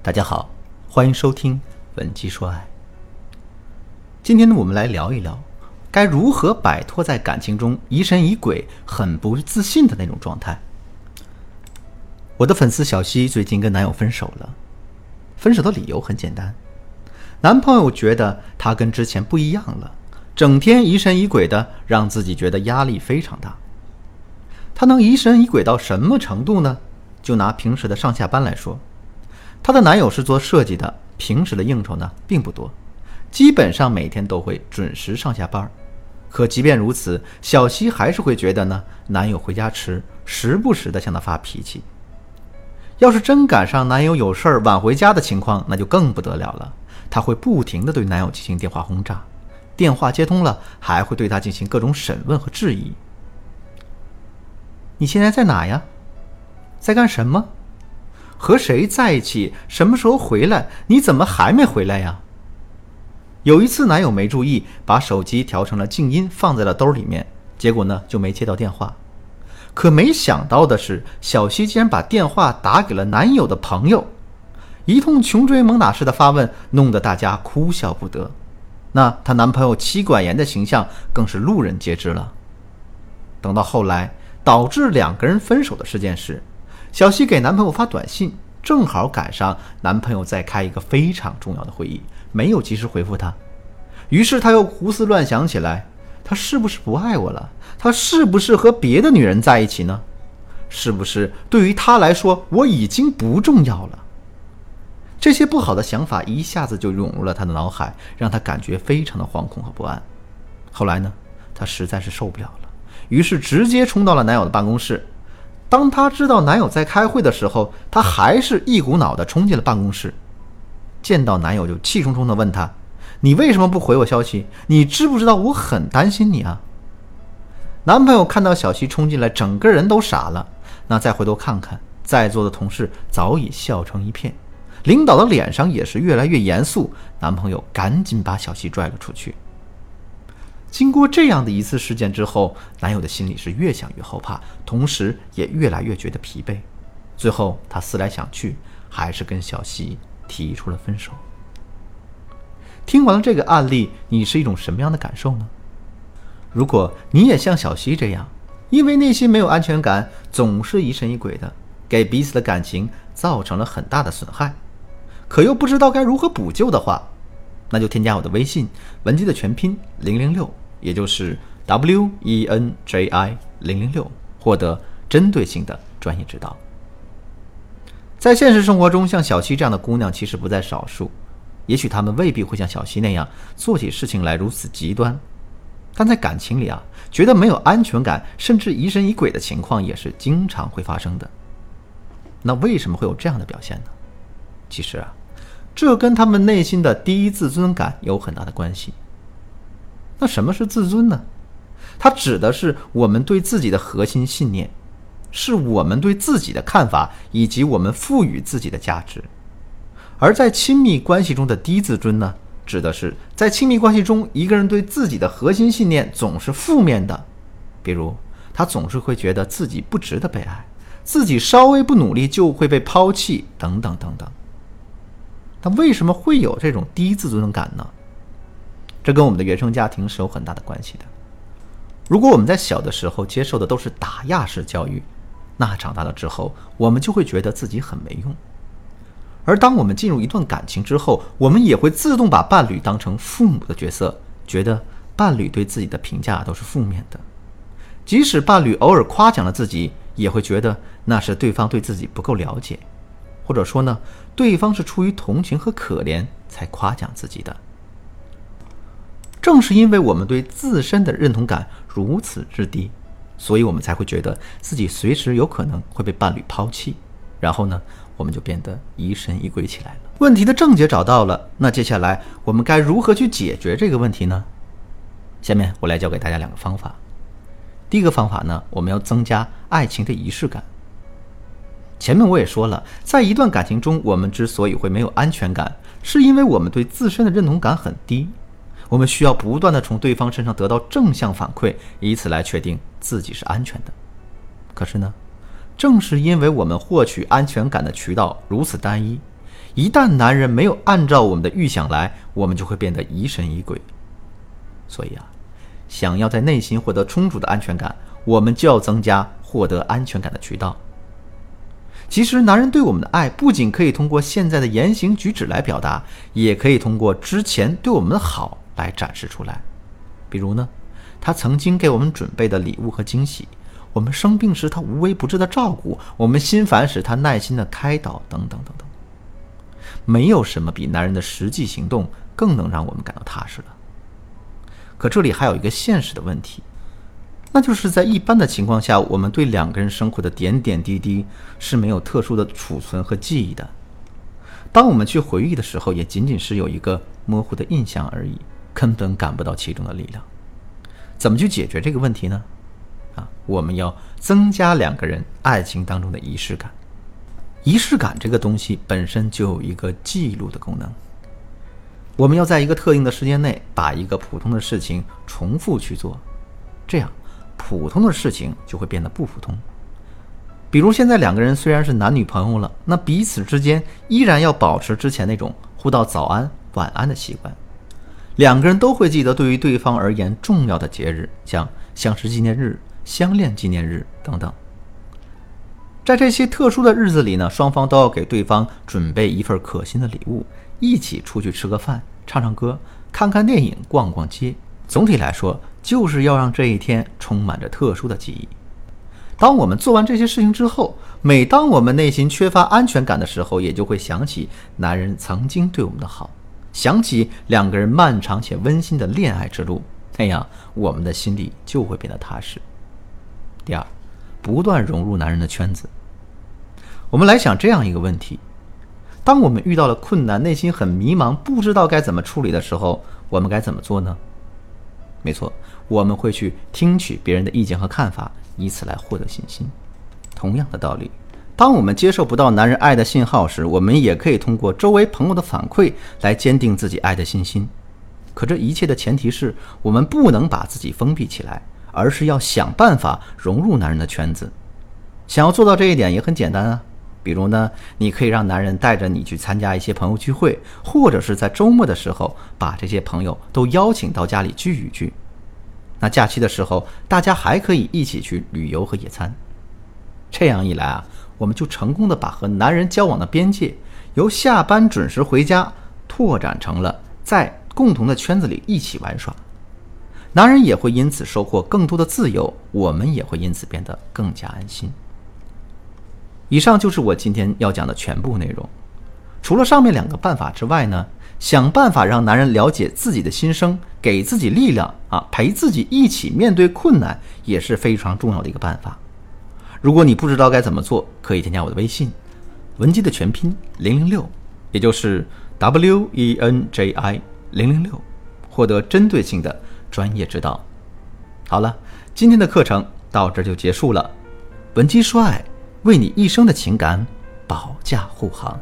大家好，欢迎收听《文姬说爱》。今天呢，我们来聊一聊，该如何摆脱在感情中疑神疑鬼、很不自信的那种状态。我的粉丝小西最近跟男友分手了，分手的理由很简单，男朋友觉得她跟之前不一样了，整天疑神疑鬼的，让自己觉得压力非常大。他能疑神疑鬼到什么程度呢？就拿平时的上下班来说。她的男友是做设计的，平时的应酬呢并不多，基本上每天都会准时上下班。可即便如此，小西还是会觉得呢，男友回家迟，时不时的向她发脾气。要是真赶上男友有事儿晚回家的情况，那就更不得了了。她会不停的对男友进行电话轰炸，电话接通了，还会对他进行各种审问和质疑。你现在在哪呀？在干什么？和谁在一起？什么时候回来？你怎么还没回来呀？有一次，男友没注意，把手机调成了静音，放在了兜里面，结果呢就没接到电话。可没想到的是，小西竟然把电话打给了男友的朋友，一通穷追猛打式的发问，弄得大家哭笑不得。那她男朋友妻管严的形象更是路人皆知了。等到后来导致两个人分手的事件时，小西给男朋友发短信，正好赶上男朋友在开一个非常重要的会议，没有及时回复她。于是她又胡思乱想起来：他是不是不爱我了？他是不是和别的女人在一起呢？是不是对于他来说我已经不重要了？这些不好的想法一下子就涌入了他的脑海，让他感觉非常的惶恐和不安。后来呢，她实在是受不了了，于是直接冲到了男友的办公室。当她知道男友在开会的时候，她还是一股脑的冲进了办公室。见到男友，就气冲冲的问他：“你为什么不回我消息？你知不知道我很担心你啊？”男朋友看到小西冲进来，整个人都傻了。那再回头看看，在座的同事早已笑成一片，领导的脸上也是越来越严肃。男朋友赶紧把小西拽了出去。经过这样的一次事件之后，男友的心里是越想越后怕，同时也越来越觉得疲惫。最后，他思来想去，还是跟小西提出了分手。听完了这个案例，你是一种什么样的感受呢？如果你也像小西这样，因为内心没有安全感，总是疑神疑鬼的，给彼此的感情造成了很大的损害，可又不知道该如何补救的话，那就添加我的微信文姬的全拼零零六，也就是 W E N J I 零零六，获得针对性的专业指导。在现实生活中，像小西这样的姑娘其实不在少数，也许她们未必会像小西那样做起事情来如此极端，但在感情里啊，觉得没有安全感，甚至疑神疑鬼的情况也是经常会发生的。那为什么会有这样的表现呢？其实啊。这跟他们内心的低自尊感有很大的关系。那什么是自尊呢？它指的是我们对自己的核心信念，是我们对自己的看法以及我们赋予自己的价值。而在亲密关系中的低自尊呢，指的是在亲密关系中，一个人对自己的核心信念总是负面的，比如他总是会觉得自己不值得被爱，自己稍微不努力就会被抛弃，等等等等。他为什么会有这种低自尊感呢？这跟我们的原生家庭是有很大的关系的。如果我们在小的时候接受的都是打压式教育，那长大了之后，我们就会觉得自己很没用。而当我们进入一段感情之后，我们也会自动把伴侣当成父母的角色，觉得伴侣对自己的评价都是负面的。即使伴侣偶尔夸奖了自己，也会觉得那是对方对自己不够了解。或者说呢，对方是出于同情和可怜才夸奖自己的。正是因为我们对自身的认同感如此之低，所以我们才会觉得自己随时有可能会被伴侣抛弃，然后呢，我们就变得疑神疑鬼起来了。问题的症结找到了，那接下来我们该如何去解决这个问题呢？下面我来教给大家两个方法。第一个方法呢，我们要增加爱情的仪式感。前面我也说了，在一段感情中，我们之所以会没有安全感，是因为我们对自身的认同感很低。我们需要不断的从对方身上得到正向反馈，以此来确定自己是安全的。可是呢，正是因为我们获取安全感的渠道如此单一，一旦男人没有按照我们的预想来，我们就会变得疑神疑鬼。所以啊，想要在内心获得充足的安全感，我们就要增加获得安全感的渠道。其实，男人对我们的爱不仅可以通过现在的言行举止来表达，也可以通过之前对我们的好来展示出来。比如呢，他曾经给我们准备的礼物和惊喜；我们生病时他无微不至的照顾；我们心烦时他耐心的开导，等等等等。没有什么比男人的实际行动更能让我们感到踏实了。可这里还有一个现实的问题。那就是在一般的情况下，我们对两个人生活的点点滴滴是没有特殊的储存和记忆的。当我们去回忆的时候，也仅仅是有一个模糊的印象而已，根本感不到其中的力量。怎么去解决这个问题呢？啊，我们要增加两个人爱情当中的仪式感。仪式感这个东西本身就有一个记录的功能。我们要在一个特定的时间内，把一个普通的事情重复去做，这样。普通的事情就会变得不普通，比如现在两个人虽然是男女朋友了，那彼此之间依然要保持之前那种互道早安、晚安的习惯。两个人都会记得对于对方而言重要的节日，像相识纪念日、相恋纪念日等等。在这些特殊的日子里呢，双方都要给对方准备一份可心的礼物，一起出去吃个饭、唱唱歌、看看电影、逛逛街。总体来说。就是要让这一天充满着特殊的记忆。当我们做完这些事情之后，每当我们内心缺乏安全感的时候，也就会想起男人曾经对我们的好，想起两个人漫长且温馨的恋爱之路，那样我们的心里就会变得踏实。第二，不断融入男人的圈子。我们来想这样一个问题：当我们遇到了困难，内心很迷茫，不知道该怎么处理的时候，我们该怎么做呢？没错。我们会去听取别人的意见和看法，以此来获得信心。同样的道理，当我们接受不到男人爱的信号时，我们也可以通过周围朋友的反馈来坚定自己爱的信心。可这一切的前提是我们不能把自己封闭起来，而是要想办法融入男人的圈子。想要做到这一点也很简单啊，比如呢，你可以让男人带着你去参加一些朋友聚会，或者是在周末的时候把这些朋友都邀请到家里聚一聚。那假期的时候，大家还可以一起去旅游和野餐。这样一来啊，我们就成功的把和男人交往的边界由下班准时回家拓展成了在共同的圈子里一起玩耍。男人也会因此收获更多的自由，我们也会因此变得更加安心。以上就是我今天要讲的全部内容。除了上面两个办法之外呢？想办法让男人了解自己的心声，给自己力量啊，陪自己一起面对困难，也是非常重要的一个办法。如果你不知道该怎么做，可以添加我的微信，文姬的全拼零零六，也就是 W E N J I 零零六，获得针对性的专业指导。好了，今天的课程到这就结束了。文姬说爱，为你一生的情感保驾护航。